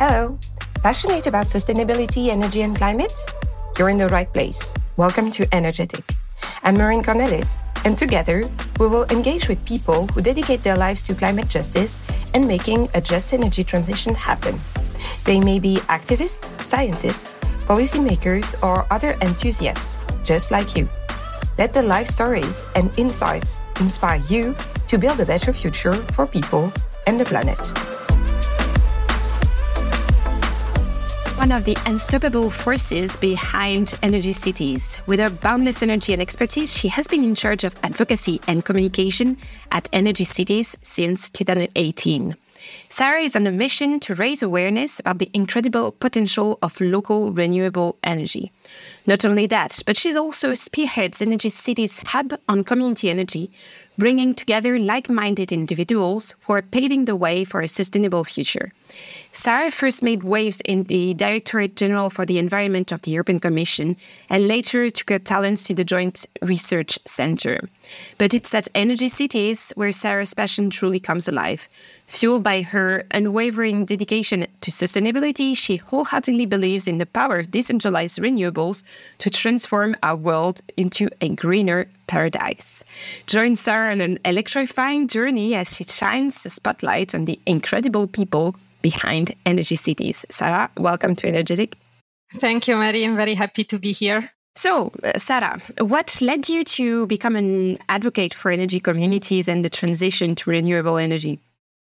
Hello. Passionate about sustainability, energy, and climate? You're in the right place. Welcome to Energ'ethic. I'm Maureen Cornelis, and together we will engage with people who dedicate their lives to climate justice and making a just energy transition happen. They may be activists, scientists, policymakers, or other enthusiasts, just like you. Let the life stories and insights inspire you to build a better future for people and the planet. One of the unstoppable forces behind Energy Cities. With her boundless energy and expertise, she has been in charge of advocacy and communication at Energy Cities since 2018. Sara is on a mission to raise awareness about the incredible potential of local renewable energy. Not only that, but she's also spearheads Energy City's hub on community energy, bringing together like minded individuals who are paving the way for a sustainable future. Sara first made waves in the Directorate General for the Environment of the European Commission and later took her talents to the Joint Research Centre. But it's at Energy Cities where Sara's passion truly comes alive. Fueled by her unwavering dedication to sustainability, she wholeheartedly believes in the power of decentralized renewables to transform our world into a greener paradise. Join Sara on an electrifying journey as she shines the spotlight on the incredible people behind Energy Cities. Sara, welcome to Energ'ethic. Thank you, Mary. I'm very happy to be here. So, uh, Sara, what led you to become an advocate for energy communities and the transition to renewable energy?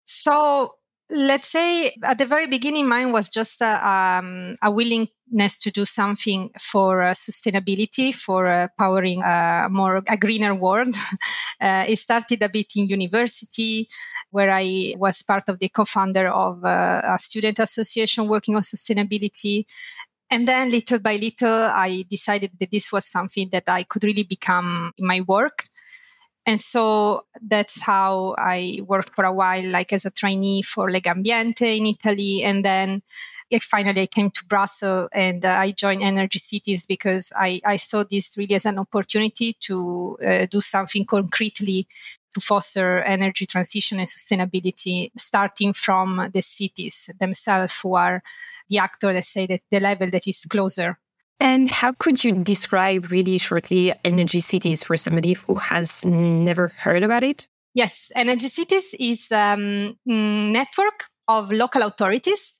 So, let's say at the very beginning, mine was just a, um, a willingness to do something for uh, sustainability, for uh, powering a more a greener world. uh, it started a bit in university, where I was part of the co-founder of uh, a student association working on sustainability. And then little by little, I decided that this was something that I could really become in my work. And so that's how I worked for a while, like as a trainee for Legambiente in Italy. And then I finally I came to Brussels and uh, I joined Energy Cities because I, I saw this really as an opportunity to uh, do something concretely to foster energy transition and sustainability, starting from the cities themselves, who are the actor, let's say, that the level that is closer and how could you describe really shortly Energy Cities for somebody who has never heard about it? Yes, Energy Cities is a um, network of local authorities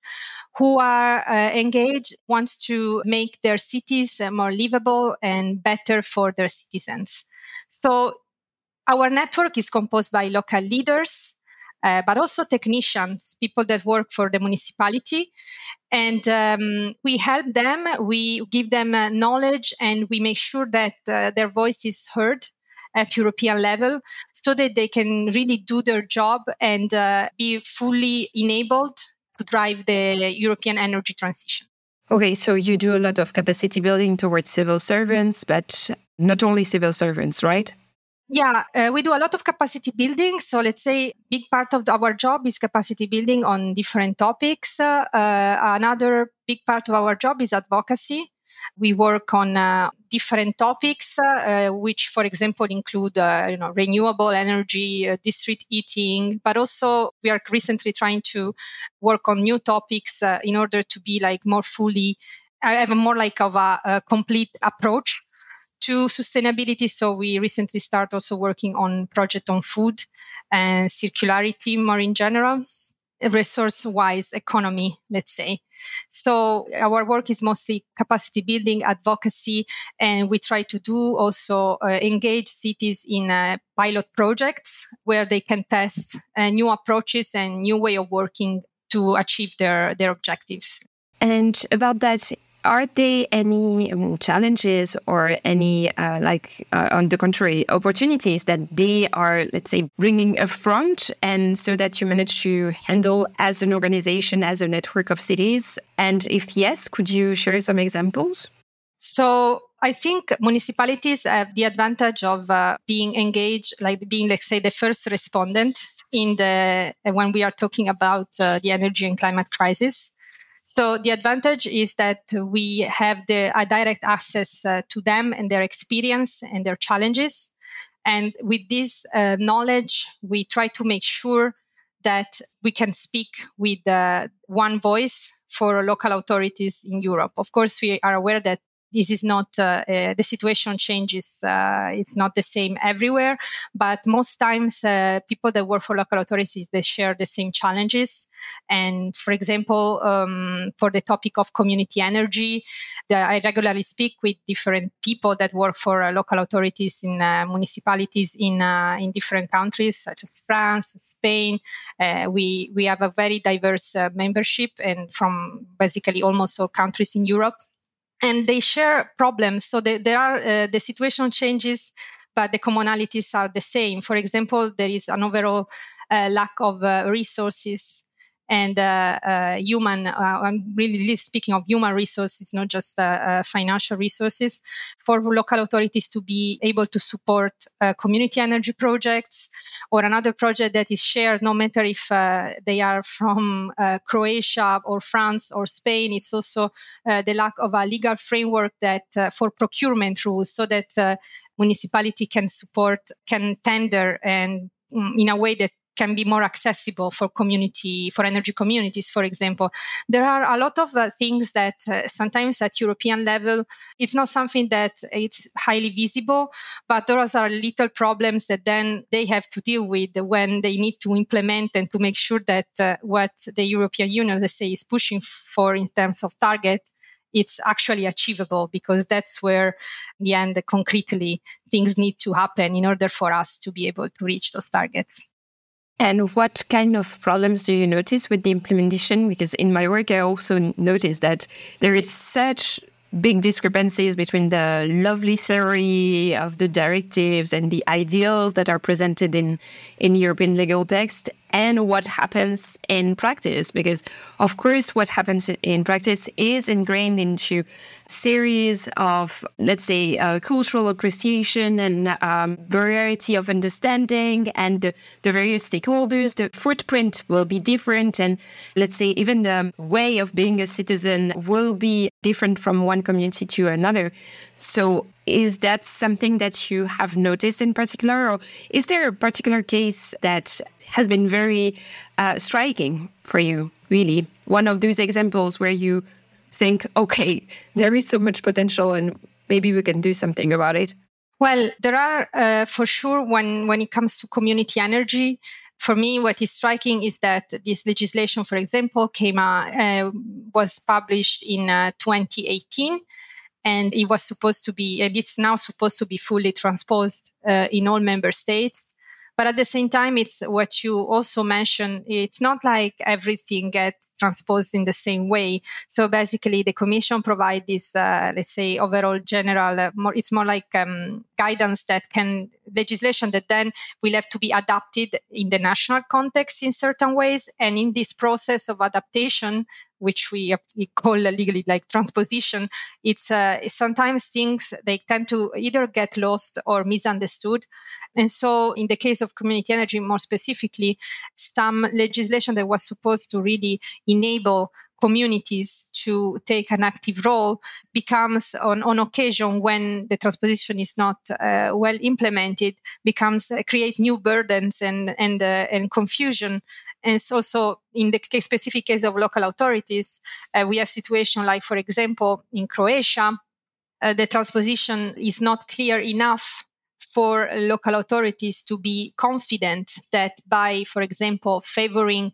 who are uh, engaged, wants to make their cities uh, more livable and better for their citizens. So our network is composed by local leaders, uh, but also technicians, people that work for the municipality. And um, we help them, we give them uh, knowledge, and we make sure that uh, their voice is heard at European level so that they can really do their job and uh, be fully enabled to drive the European energy transition. Okay, so you do a lot of capacity building towards civil servants, but not only civil servants, right? Yeah, uh, we do a lot of capacity building. So let's say big part of our job is capacity building on different topics. Uh, another big part of our job is advocacy. We work on uh, different topics, uh, which, for example, include uh, you know renewable energy, uh, district heating, but also we are recently trying to work on new topics in order to be like more fully have a more like of a, a complete approach to sustainability. So we recently started also working on project on food and circularity more in general resource wise economy, let's say. So our work is mostly capacity building, advocacy, and we try to do also uh, engage cities in uh, pilot projects where they can test uh, new approaches and new way of working to achieve their, their objectives. And about that, are there any um, challenges or any, uh, like, uh, on the contrary, opportunities that they are, let's say, bringing up front and so that you manage to handle as an organization, as a network of cities? And if yes, could you share some examples? So I think municipalities have the advantage of uh, being engaged, like being, let's say, the first respondent in the when we are talking about uh, the energy and climate crisis. So the advantage is that we have the direct access uh, to them and their experience and their challenges. And with this uh, knowledge, we try to make sure that we can speak with uh, one voice for local authorities in Europe. Of course, we are aware that this is not uh, uh, the situation changes uh, it's not the same everywhere but most times uh, people that work for local authorities they share the same challenges. And for example um, for the topic of community energy the, i regularly speak with different people that work for uh, local authorities in uh, municipalities in in different countries such as france spain. We we have a very diverse membership and from basically almost all countries in europe and they share problems. So they, there are uh, the situation changes, but the commonalities are the same. For example, there is an overall uh, lack of uh, resources and uh, uh, human. Uh, I'm really speaking of human resources, not just financial resources, for local authorities to be able to support community energy projects or another project that is shared, no matter if they are from Croatia or France or Spain. It's also the lack of a legal framework that for procurement rules, so that municipality can support, can tender and mm, in a way that can be more accessible for community for energy communities for example. There are a lot of uh, things that uh, sometimes at european level it's not something that it's highly visible but those are little problems that then they have to deal with when they need to implement and to make sure that uh, what the european union let's say is pushing for in terms of target it's actually achievable because that's where in the end concretely things need to happen in order for us to be able to reach those targets and what kind of problems do you notice with the implementation? Because in my work, I also noticed that there is such big discrepancies between the lovely theory of the directives and the ideals that are presented in, in European legal text and what happens in practice because of course what happens in practice is ingrained into series of let's say uh, cultural appreciation and um, variety of understanding and the, the, various stakeholders the footprint will be different and let's say even the way of being a citizen will be different from one community to another. So is that something that you have noticed in particular or is there a particular case that has been very uh, striking for you, really. One of those examples where you think, okay, there is so much potential and maybe we can do something about it. Well, there are uh, for sure when when it comes to community energy. For me, what is striking is that this legislation, for example, came uh, was published in uh, 2018, and it was supposed to be, and it's now supposed to be fully transposed uh, in all member states. But at the same time, it's what you also mentioned. It's not like everything gets transposed in the same way. So basically, the Commission provide this, uh, let's say, overall general. Uh, more, it's more like um, guidance that can legislation that then will have to be adapted in the national context in certain ways. And in this process of adaptation, which we, we call legally like transposition, it's uh, sometimes things they tend to either get lost or misunderstood. And so, in the case of community energy, more specifically, some legislation that was supposed to really enable communities to take an active role becomes on, on occasion when the transposition is not uh, well implemented becomes uh, create new burdens and and uh, and confusion. And also in the case, specific case of local authorities uh, we have situation like for example in croatia uh, the transposition is not clear enough for local authorities to be confident that by for example favoring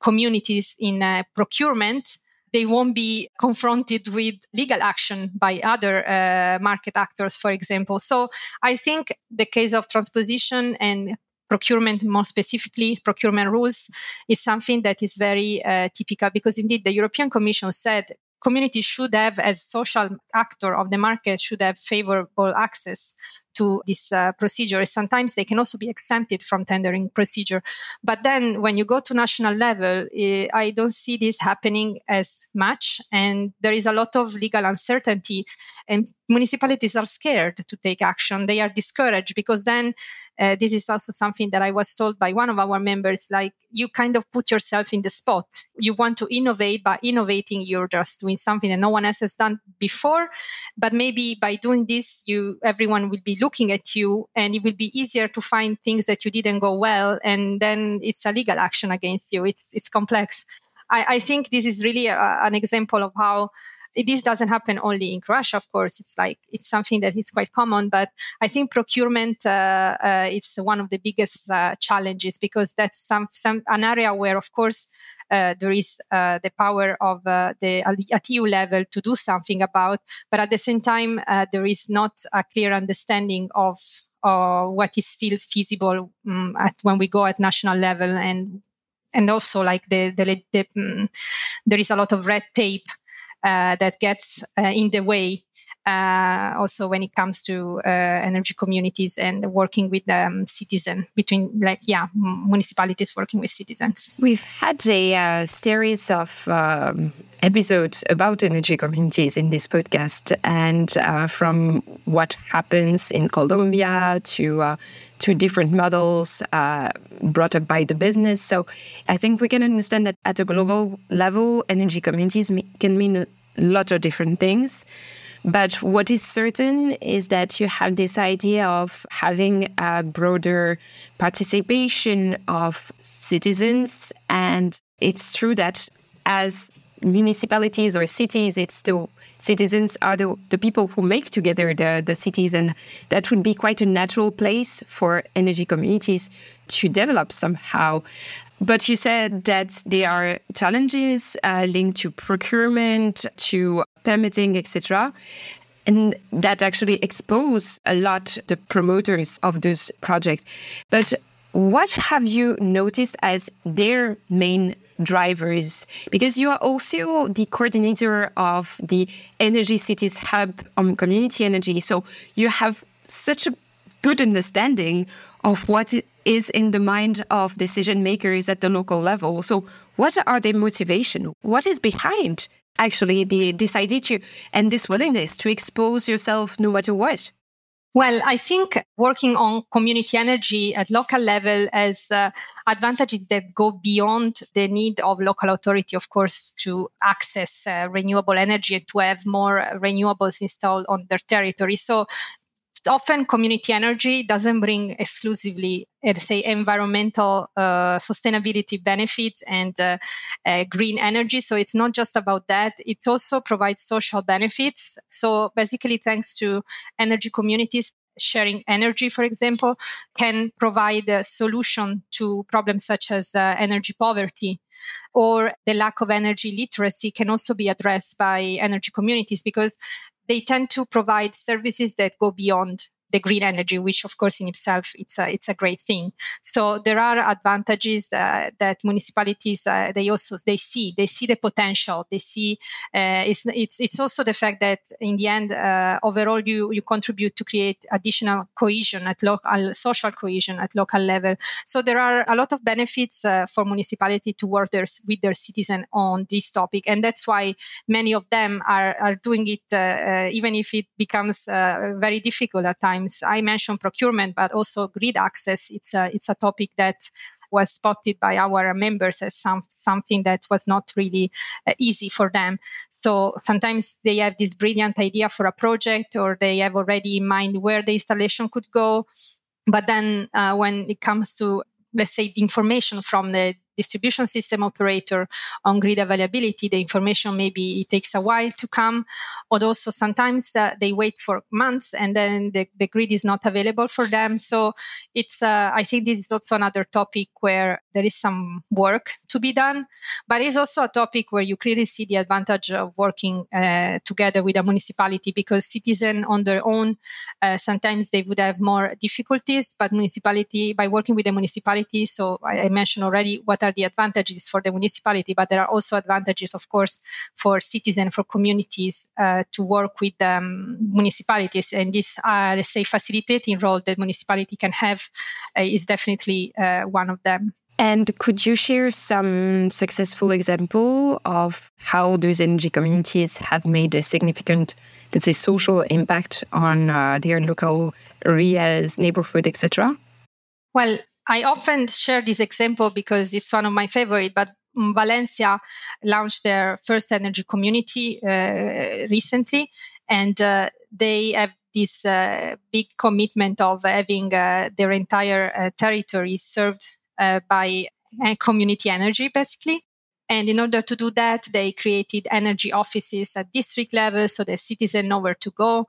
communities in uh, procurement, they won't be confronted with legal action by other uh, market actors, for example. So I think the case of transposition and procurement more specifically procurement rules is something that is very uh, typical because indeed the european commission said communities should have as social actor of the market should have favorable access to this uh, procedure. Sometimes they can also be exempted from tendering procedure. But then when you go to national level, eh, I don't see this happening as much. And there is a lot of legal uncertainty and municipalities are scared to take action. They are discouraged because then uh, this is also something that I was told by one of our members, like you kind of put yourself in the spot. You want to innovate, by innovating, you're just doing something that no one else has done before. But maybe by doing this, you, everyone will be looking at you and it will be easier to find things that you didn't go well and then it's a legal action against you. It's it's complex. I, I think this is really a, an example of how this doesn't happen only in Croatia, of course. It's like it's something that is quite common, but I think procurement uh, uh, is one of the biggest uh, challenges because that's some, some an area where, of course, uh, there is uh, the power of uh, the at EU level to do something about, but at the same time, there is not a clear understanding of what is still feasible um, at, when we go at national level and and also like the, the, the um, there is a lot of red tape that gets uh, in the way uh, also when it comes to uh, energy communities and working with um, citizens between like yeah municipalities working with citizens. We've had a uh, series of um, episodes about energy communities in this podcast and uh, from what happens in colombia to uh, to different models uh, brought up by the business. So i think we can understand that at a global level energy communities can mean a lot of different things but what is certain is that you have this idea of having a broader participation of citizens. And it's true that as municipalities or cities, it's the citizens are the, the people who make together the, the cities. And that would be quite a natural place for energy communities to develop somehow. But you said that there are challenges uh, linked to procurement, to permitting, etc. And that actually expose a lot the promoters of this project. But what have you noticed as their main drivers? Because you are also the coordinator of the Energy Cities Hub on community energy. So you have such a good understanding of what is in the mind of decision makers at the local level. So, what are their motivation? What is behind actually the, this idea to, and this willingness to expose yourself no matter what? Well, I think working on community energy at local level has uh, advantages that go beyond the need of local authority, of course, to access uh, renewable energy and to have more renewables installed on their territory. So often community energy doesn't bring exclusively let's say environmental uh, sustainability benefits and uh, uh, green energy. So it's not just about that. It also provides social benefits. So basically thanks to energy communities sharing energy for example can provide a solution to problems such as uh, energy poverty. Or the lack of energy literacy can also be addressed by energy communities because they tend to provide services that go beyond the green energy, which of course in itself it's a, it's a great thing. So there are advantages uh, that municipalities uh, they also they see they see the potential they see uh, it's it's it's also the fact that in the end uh, overall you you contribute to create additional cohesion at local social cohesion at local level. So there are a lot of benefits uh, for municipality to work their, with their citizen on this topic, and that's why many of them are are doing it uh, even if it becomes very difficult at times times. I mentioned procurement, but also grid access. It's a, it's a topic that was spotted by our members as some, something that was not really uh, easy for them. So sometimes they have this brilliant idea for a project or they have already in mind where the installation could go. But then uh, when it comes to let's say the information from the distribution system operator on grid availability, the information maybe it takes a while to come, or also sometimes uh, they wait for months and then the, the grid is not available for them. So it's, uh, I think this is also another topic where there is some work to be done, but it's also a topic where you clearly see the advantage of working uh, together with a municipality because citizens on their own, uh, sometimes they would have more difficulties, but municipality, by working with the municipality, so I, I mentioned already what are the advantages for the municipality, but there are also advantages, of course, for citizens, for communities uh, to work with um, municipalities. And this, uh, let's say, facilitating role that municipality can have uh, is definitely uh, one of them. And could you share some successful example of how those energy communities have made a significant, let's say, social impact on uh, their local areas, neighborhood, etc.? Well, I often share this example because it's one of my favorite, but Valencia launched their first energy community uh, recently, and uh, they have this uh, big commitment of having uh, their entire uh, territory served uh, by community energy, basically. And in order to do that, they created energy offices at district level so the citizen know where to go.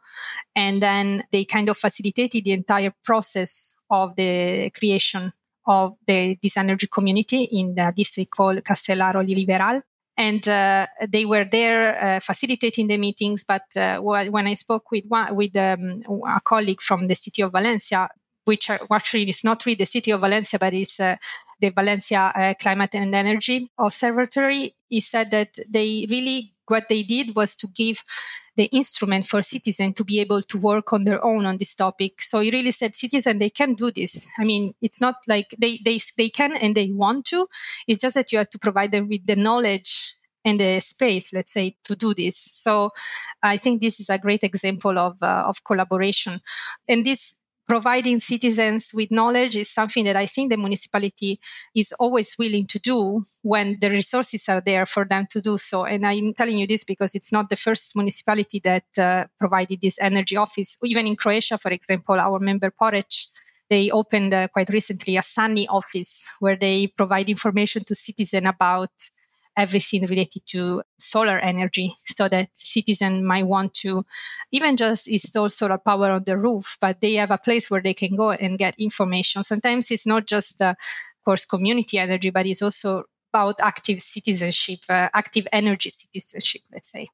And then they kind of facilitated the entire process of the creation of the, this energy community in the district called Castellar-l'Oliveral. And uh, they were there uh, facilitating the meetings. But uh, when I spoke with one, with um, a colleague from the city of Valencia, which actually is not really the city of Valencia, but it's uh, the Valencia uh, Climate and Energy Observatory, he said that they really what they did was to give the instrument for citizens to be able to work on their own on this topic. So he really said, citizens, they can do this. I mean, it's not like they, they, they can and they want to. It's just that you have to provide them with the knowledge and the space, let's say, to do this. So I think this is a great example of, uh, of collaboration. And this providing citizens with knowledge is something that I think the municipality is always willing to do when the resources are there for them to do so. And I'm telling you this because it's not the first municipality that uh, provided this energy office. Even in Croatia, for example, our member Poreč, they opened uh, quite recently a Sunny office where they provide information to citizens about everything related to solar energy so that citizens might want to even just install solar power on the roof, but they have a place where they can go and get information. Sometimes it's not just, uh, of course, community energy, but it's also about active citizenship, uh, active energy citizenship, let's say.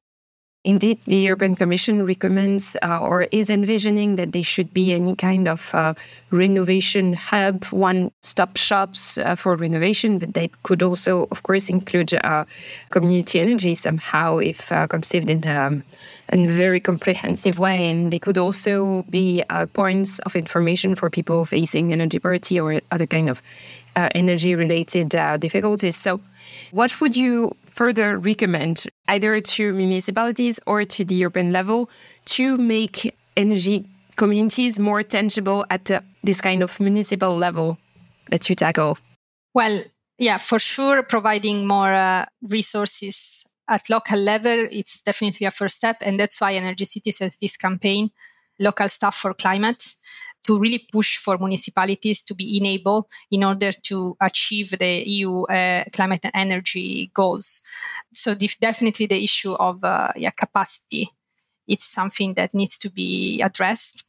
Indeed, the European Commission recommends uh, or is envisioning that there should be any kind of uh, renovation hub, one stop shops uh, for renovation, but that could also, of course, include uh, community energy somehow if uh, conceived in, um, in a very comprehensive way. And they could also be uh, points of information for people facing energy poverty or other kind of energy related difficulties. So, what would you further recommend either to municipalities or to the urban level to make energy communities more tangible at uh, this kind of municipal level that you tackle? Well, yeah, for sure, providing more uh, resources at local level, it's definitely a first step. And that's why Energy Cities has this campaign, Local Staff for Climate, to really push for municipalities to be enabled in order to achieve the EU uh, climate and energy goals. So def- definitely the issue of uh, yeah, capacity, it's something that needs to be addressed.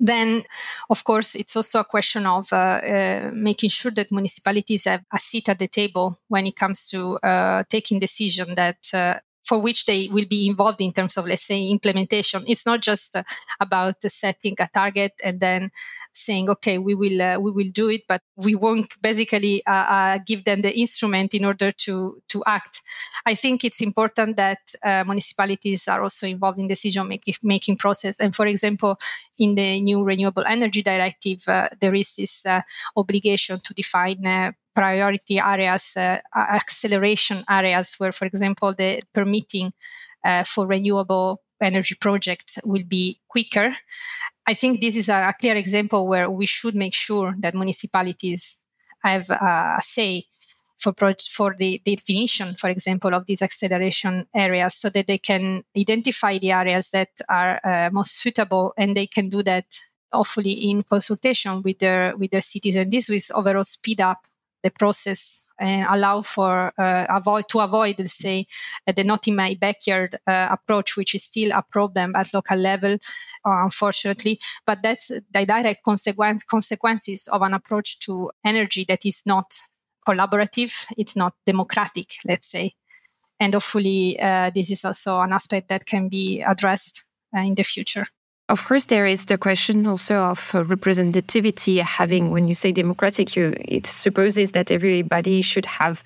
Then, of course, it's also a question of uh, uh making sure that municipalities have a seat at the table when it comes to uh, taking decision that uh, for which they will be involved in terms of, let's say, implementation. It's not just uh, about setting a target and then saying, okay, we will, uh, we will do it, but we won't basically uh, uh give them the instrument in order to, to act. I think it's important that uh, municipalities are also involved in decision making, making process. And for example, in the new renewable energy directive, uh, there is this obligation to define priority areas, uh, acceleration areas, where, for example, the permitting uh, for renewable energy projects will be quicker. I think this is a, clear example where we should make sure that municipalities have a say for for the, the definition, for example, of these acceleration areas, so that they can identify the areas that are uh, most suitable, and they can do that hopefully in consultation with their with their cities. And this will overall speed up the process and allow for uh, avoid to avoid, let's say, uh, the not in my backyard uh, approach, which is still a problem at local level, uh, unfortunately. But that's the direct consequence consequences of an approach to energy that is not collaborative, it's not democratic, let's say. And hopefully, uh, this is also an aspect that can be addressed uh, in the future. Of course, there is the question also of uh, representativity. Having, when you say democratic, you, it supposes that everybody should have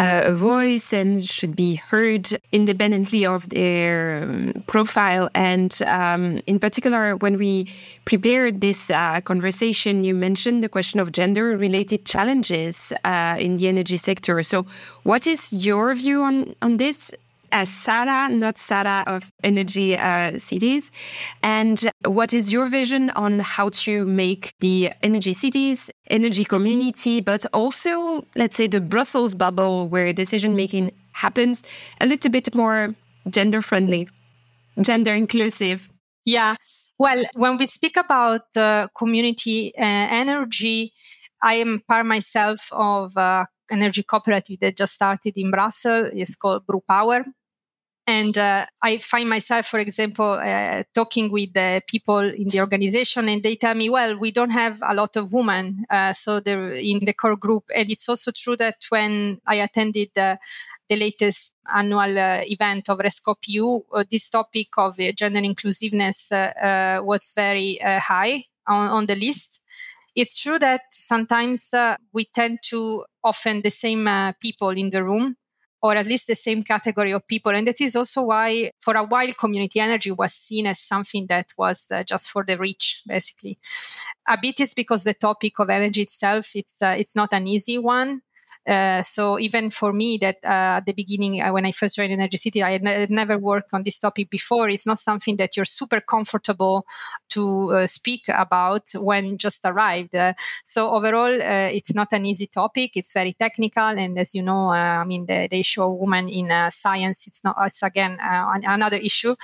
uh, a voice and should be heard independently of their um, profile. And um, in particular, when we prepared this uh, conversation, you mentioned the question of gender related challenges uh, in the energy sector. So, what is your view on, on this? As Sara, not Sara of Energy uh, Cities. And what is your vision on how to make the energy cities, energy community, but also, let's say, the Brussels bubble where decision making happens a little bit more gender friendly, gender inclusive? Yeah. Well, when we speak about uh, community uh, energy, I am part myself of a energy cooperative that just started in Brussels. It's called BruPower. And uh, I find myself, for example, uh, talking with the people in the organization, and they tell me, "Well, we don't have a lot of women, uh, so they're in the core group." And it's also true that when I attended the latest annual uh, event of REScoop EU, uh, this topic of gender inclusiveness uh, was very high on, on, the list. It's true that sometimes we tend to often the same people in the room or at least the same category of people. And that is also why, for a while, community energy was seen as something that was uh, just for the rich, basically. A bit is because the topic of energy itself, it's, uh, it's not an easy one. Uh, so even for me, that uh, at the beginning, uh, when I first joined Energy City, I had, n- never worked on this topic before. It's not something that you're super comfortable to uh, speak about when just arrived. Uh, so overall, it's not an easy topic. It's very technical, and as you know, I mean, the, the, issue of women in science, it's not. It's again another issue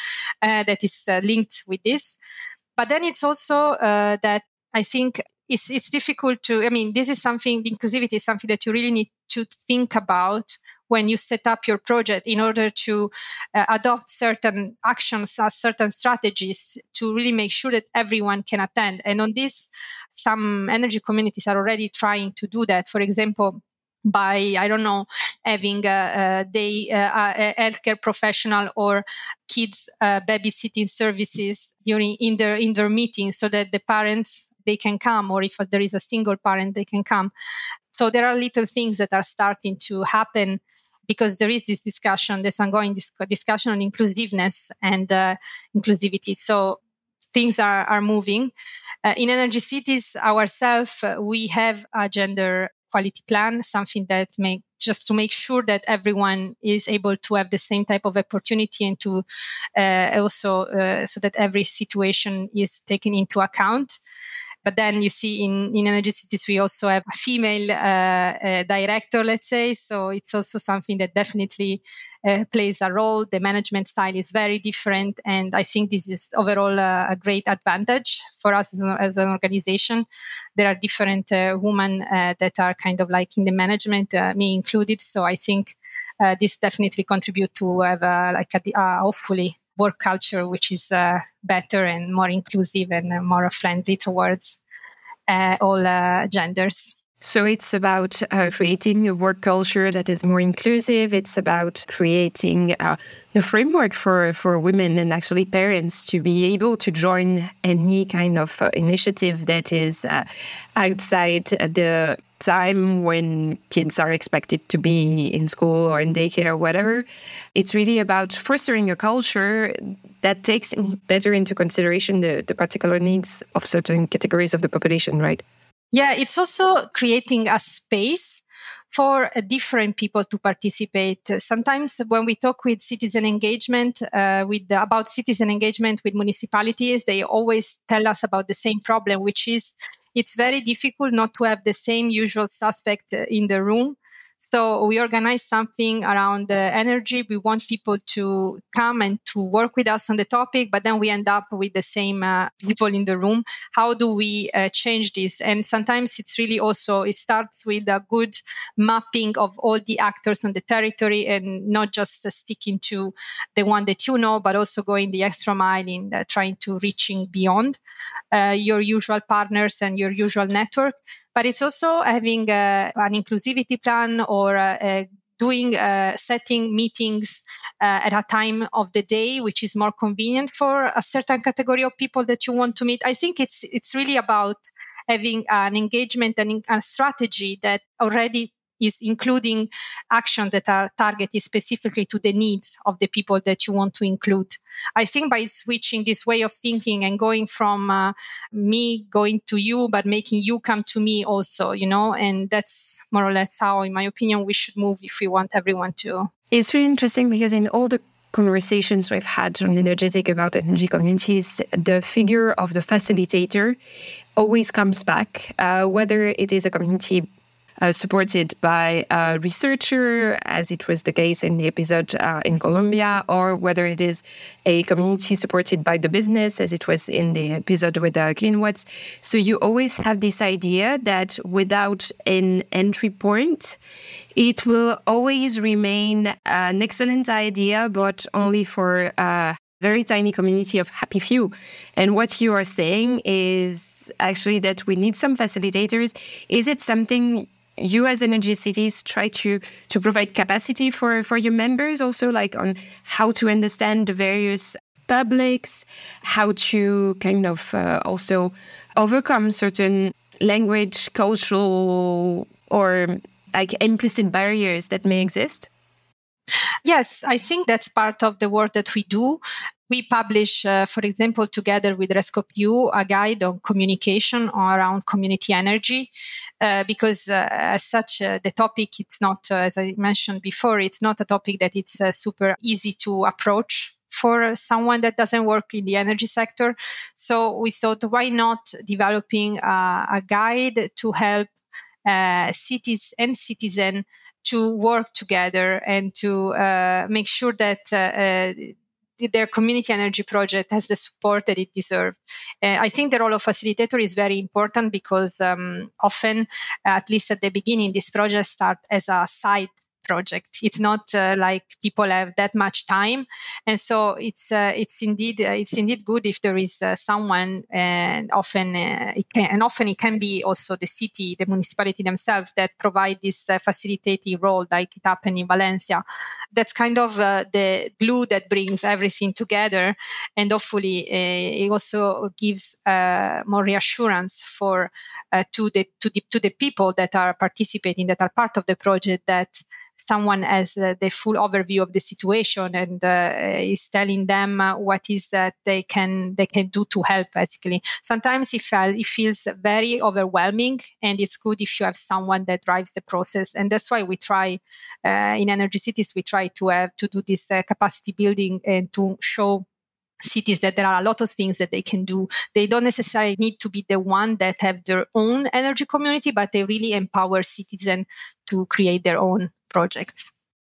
that is linked with this. But then it's also that I think it's, it's difficult to, I mean, this is something, inclusivity is something that you really need to think about when you set up your project in order to uh, adopt certain actions as uh, certain strategies to really make sure that everyone can attend. And on this, some energy communities are already trying to do that. For example, by I don't know having a, a day uh, a healthcare professional or kids uh, babysitting services during in their in their meetings so that the parents they can come or if there is a single parent they can come. So there are little things that are starting to happen because there is this discussion this ongoing dis- discussion on inclusiveness and uh, inclusivity. So things are, are moving. Uh, in energy cities ourselves uh, we have a gender quality plan, something that make just to make sure that everyone is able to have the same type of opportunity and to uh, also uh, so that every situation is taken into account. But then you see in, in energy cities, we also have a female uh, uh, director, let's say. So it's also something that definitely uh, plays a role. The management style is very different. And I think this is overall uh, a great advantage for us as an, as an organization. There are different uh, women uh, that are kind of like in the management, me included. So I think this definitely contribute to have like a, hopefully work culture which is uh, better and more inclusive and uh, more friendly towards uh, all uh, genders. So it's about uh, creating a work culture that is more inclusive. It's about creating uh, the framework for, for women and actually parents to be able to join any kind of uh, initiative that is outside the time when kids are expected to be in school or in daycare or whatever. It's really about fostering a culture that takes better into consideration the, the particular needs of certain categories of the population, right? Yeah, it's also creating a space for uh, different people to participate. Sometimes when we talk with citizen engagement, uh, with the, about citizen engagement with municipalities, they always tell us about the same problem, which is it's very difficult not to have the same usual suspect uh, in the room so we organize something around the energy. We want people to come and to work with us on the topic, but then we end up with the same uh, people in the room. How do we uh, change this? And sometimes it's really also, it starts with a good mapping of all the actors on the territory and not just uh, sticking to the one that you know, but also going the extra mile in uh, trying to reaching beyond uh, your usual partners and your usual network but it's also having uh, an inclusivity plan or doing uh, setting meetings uh, at a time of the day which is more convenient for a certain category of people that you want to meet. I think it's it's really about having an engagement and a strategy that already is including actions that are targeted specifically to the needs of the people that you want to include. I think by switching this way of thinking and going from uh, me going to you, but making you come to me also, you know, and that's more or less how, in my opinion, we should move if we want everyone to. It's really interesting because in all the conversations we've had on Energ'ethic about energy communities, the figure of the facilitator always comes back, uh, whether it is a community supported by a researcher, as it was the case in the episode uh, in Colombia, or whether it is a community supported by the business, as it was in the episode with uh, Cleanwatts. So you always have this idea that without an entry point, it will always remain an excellent idea, but only for a very tiny community of happy few. And what you are saying is actually that we need some facilitators. Is it something you as energy cities try to to provide capacity for for your members also like on how to understand the various publics how to kind of uh, also overcome certain language cultural or like implicit barriers that may exist Yes, I think that's part of the work that we do. We publish, uh, for example, together with REScoop a guide on communication around community energy, uh, because uh, as such, uh, the topic, it's not, uh, as I mentioned before, it's not a topic that it's uh, super easy to approach for someone that doesn't work in the energy sector. So we thought, why not developing a guide to help cities and citizens to work together and to uh, make sure that uh, uh, their community energy project has the support that it deserves. Uh, I think the role of facilitator is very important because um, often, at least at the beginning, this project start as a side project. It's not uh, like people have that much time, and so it's uh, it's indeed uh, it's indeed good if there is uh, someone, and often uh, it can, and often it can be also the city, the municipality themselves that provide this uh, facilitating role, like it happened in Valencia. That's kind of the glue that brings everything together, and hopefully it also gives more reassurance for to the to the to the people that are participating, that are part of the project, that someone has uh, the full overview of the situation and uh, is telling them uh, what is that they can they can do to help basically. Sometimes it, it feels very overwhelming and it's good if you have someone that drives the process. And that's why we try uh, in energy cities we try to have to do this uh, capacity building and to show cities that there are a lot of things that they can do. They don't necessarily need to be the one that have their own energy community, but they really empower citizens to create their own projects.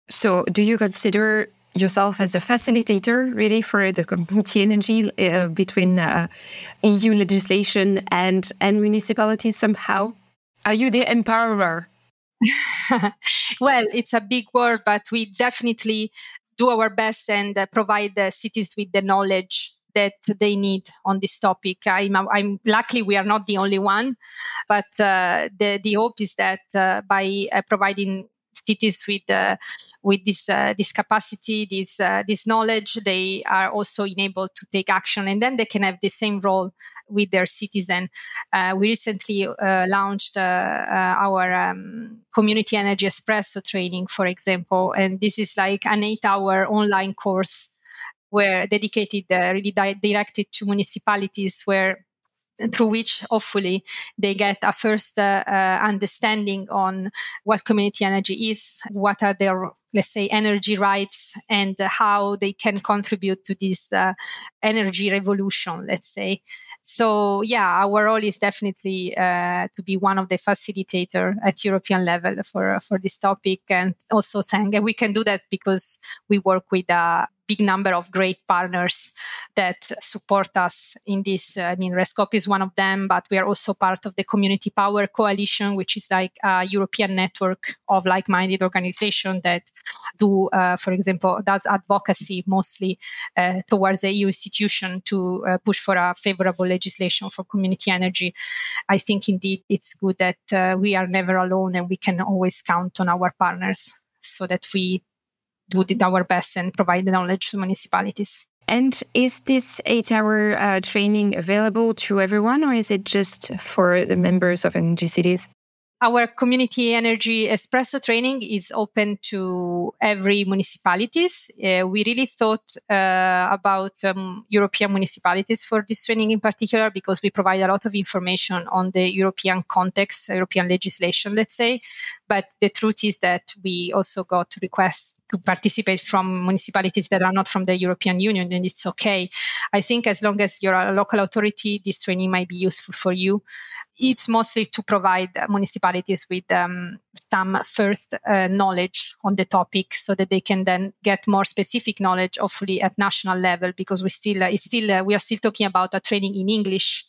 So, do you consider yourself as a facilitator really for the community energy uh, between uh, EU legislation and and municipalities somehow? Are you the empowerer? well, it's a big word, but we definitely do our best and uh, provide the cities with the knowledge that they need on this topic. I'm, I'm luckily we are not the only one, but uh, the the hope is that uh, by uh, providing cities with uh, with this uh, this capacity, this uh, this knowledge, they are also enabled to take action, and then they can have the same role with their citizen. Uh, we recently uh, launched uh, our um, community energy espresso training, for example, and this is like an eight-hour online course where dedicated, really di- directed to municipalities where through which hopefully they get a first uh, uh, understanding on what community energy is, what are their, let's say, energy rights, and how they can contribute to this uh, energy revolution, let's say. So, yeah, our role is definitely uh, to be one of the facilitator at European level for for this topic, and also saying we can do that because we work with a big number of great partners that support us in this. I mean, REScoop is one of them, but we are also part of the Community Power Coalition, which is like a European network of like-minded organizations that do, uh, for example, does advocacy mostly uh, towards the EU institution to uh, push for a favorable legislation for community energy. I think indeed it's good that uh, we are never alone and we can always count on our partners so that we do our best and provide the knowledge to municipalities. And is this eight hour uh, training available to everyone, or is it just for the members of Energy Cities? Our community energy espresso training is open to every municipalities. Uh, we really thought uh, about um, European municipalities for this training in particular because we provide a lot of information on the European context, European legislation, let's say. But the truth is that we also got requests to participate from municipalities that are not from the European Union, and it's okay. I think as long as you're a local authority, this training might be useful for you it's mostly to provide municipalities with um, some first uh, knowledge on the topic so that they can then get more specific knowledge hopefully at national level because we still uh, it's still uh, we are still talking about a training in english.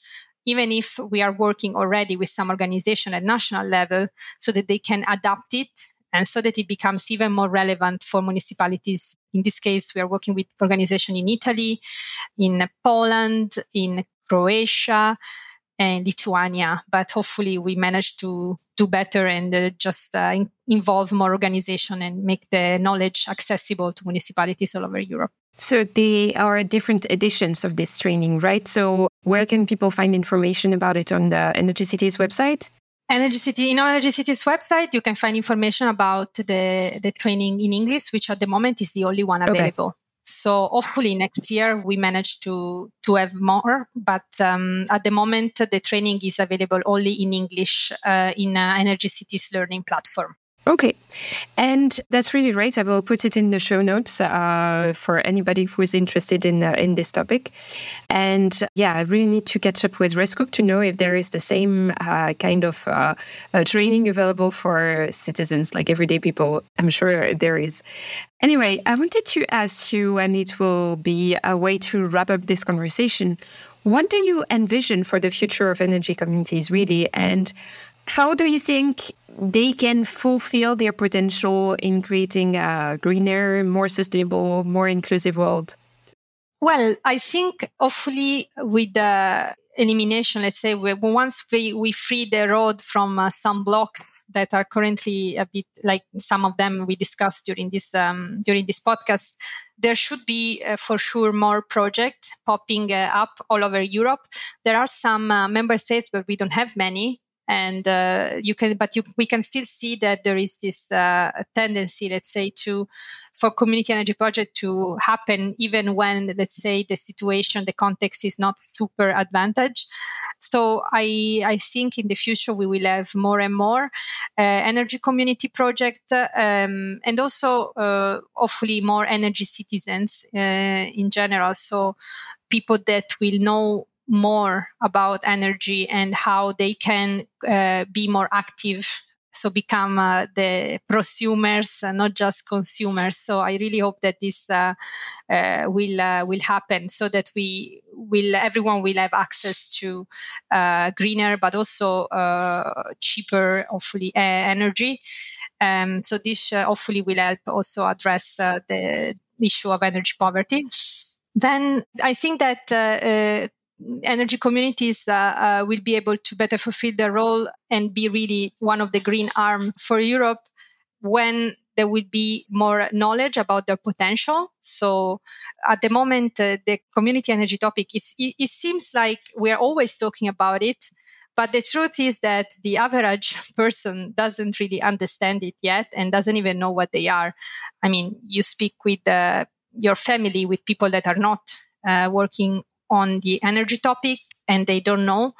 Even if we are working already with some organization at national level so that they can adapt it and so that it becomes even more relevant for municipalities. In this case we are working with organization in italy in poland in croatia and Lithuania. But hopefully, we manage to do better and uh, just uh, in- involve more organization and make the knowledge accessible to municipalities all over Europe. So there are different editions of this training, right? So where can people find information about it on the Energy Cities website? Energy City in Energy City's website, you can find information about the the training in English, which at the moment is the only one available. Okay. So hopefully next year we manage to to have more. But um, at the moment, the training is available only in English uh, in uh, Energy Cities learning platform. Okay. And that's really great. I will put it in the show notes uh, for anybody who is interested in uh, in this topic. And yeah, I really need to catch up with REScoop to know if there is the same uh, kind of uh, uh, training available for citizens, like everyday people. I'm sure there is. Anyway, I wanted to ask you, and it will be a way to wrap up this conversation. What do you envision for the future of energy communities, really? And how do you think they can fulfill their potential in creating a greener, more sustainable, more inclusive world? Well, I think hopefully with the elimination, let's say once we, we free the road from uh, some blocks that are currently a bit like some of them we discussed during this um, during this podcast, there should be uh, for sure more projects popping uh, up all over Europe. There are some uh, member states, but we don't have many and uh, you can but you, we can still see that there is this uh, tendency let's say to for community energy project to happen even when let's say the situation the context is not super advantage so i i think in the future we will have more and more uh, energy community project um, and also uh, hopefully more energy citizens uh, in general. So people that will know more about energy and how they can uh, be more active. So become uh, the prosumers uh, not just consumers. So i really hope that this uh, uh will uh, will happen so that we will everyone will have access to uh, greener but also cheaper hopefully energy. Um, so this hopefully will help also address the issue of energy poverty. Then i think that energy communities uh, uh, will be able to better fulfill their role and be really one of the green arm for Europe when there will be more knowledge about their potential. So at the moment, uh, the community energy topic is, it, it seems like we're always talking about it. But the truth is that the average person doesn't really understand it yet and doesn't even know what they are. I mean, you speak with uh, your family, with people that are not uh, working on the energy topic and they don't know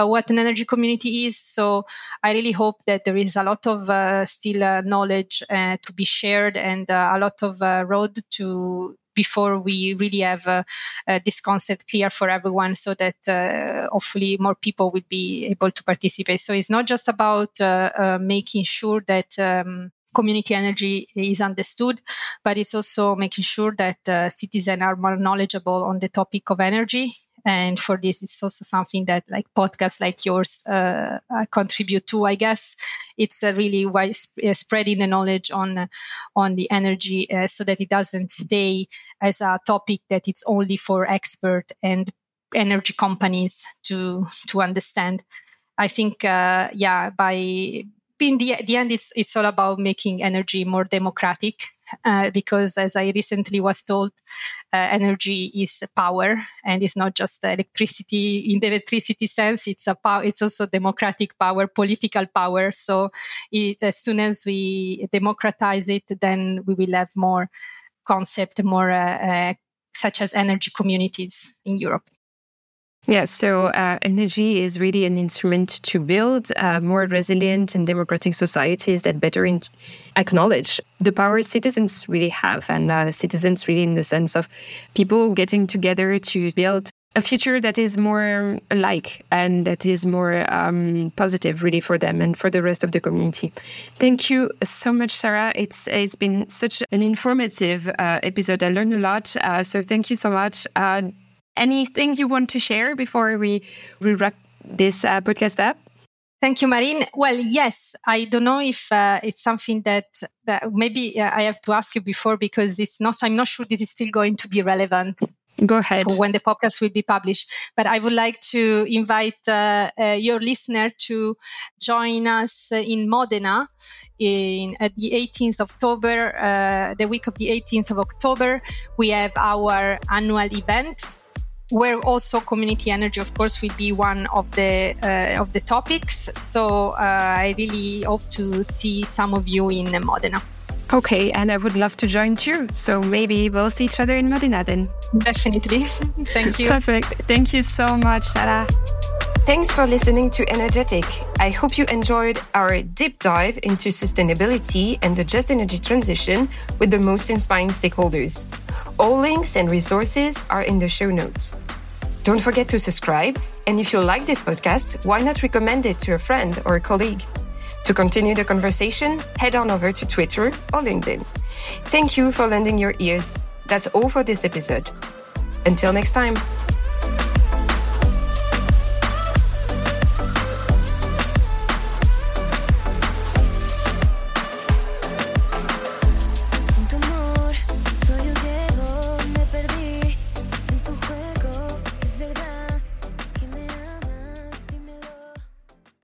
uh, what an energy community is. So I really hope that there is a lot of uh, still uh, knowledge uh, to be shared and uh, a lot of uh, road to before we really have this concept clear for everyone so that hopefully more people will be able to participate. So it's not just about making sure that um, community energy is understood, but it's also making sure that uh, citizens are more knowledgeable on the topic of energy. And for this, it's also something that like podcasts like yours uh, uh contribute to. I guess it's a really wide uh, spreading the knowledge on on the energy, uh, so that it doesn't stay as a topic that it's only for expert and energy companies to to understand. I think, uh, yeah, by in the, the end, it's, it's all about making energy more democratic. Uh, because as I recently was told, uh, energy is power and it's not just electricity in the electricity sense. It's a power. It's also democratic power, political power. So it, as soon as we democratize it, then we will have more concept, more uh, uh such as energy communities in Europe. Yeah, so uh, energy is really an instrument to build uh, more resilient and democratic societies that better in- acknowledge the power citizens really have, and uh, citizens really in the sense of people getting together to build a future that is more alike and that is more um, positive, really, for them and for the rest of the community. Thank you so much, Sara. It's it's been such an informative uh, episode. I learned a lot. Uh, so thank you so much. Anything you want to share before we, we wrap this uh, podcast up? Thank you, Marine. Well, yes, I don't know if uh, it's something that, that maybe uh, I have to ask you before because it's not. I'm not sure this is still going to be relevant Go ahead. For when the podcast will be published. But I would like to invite uh, uh, your listener to join us in Modena in at the 18th of October, uh, the week of the 18th of October. We have our annual event where also community energy, of course, will be one of the uh, of the topics. So uh, I really hope to see some of you in Modena. Okay, and I would love to join too. So maybe we'll see each other in Modena then. Definitely. Thank you. Perfect. Thank you so much, Sara. Thanks for listening to Energ'ethic. I hope you enjoyed our deep dive into sustainability and the just energy transition with the most inspiring stakeholders. All links and resources are in the show notes. Don't forget to subscribe, and if you like this podcast, why not recommend it to a friend or a colleague? To continue the conversation, head on over to Twitter or LinkedIn. Thank you for lending your ears. That's all for this episode. Until next time.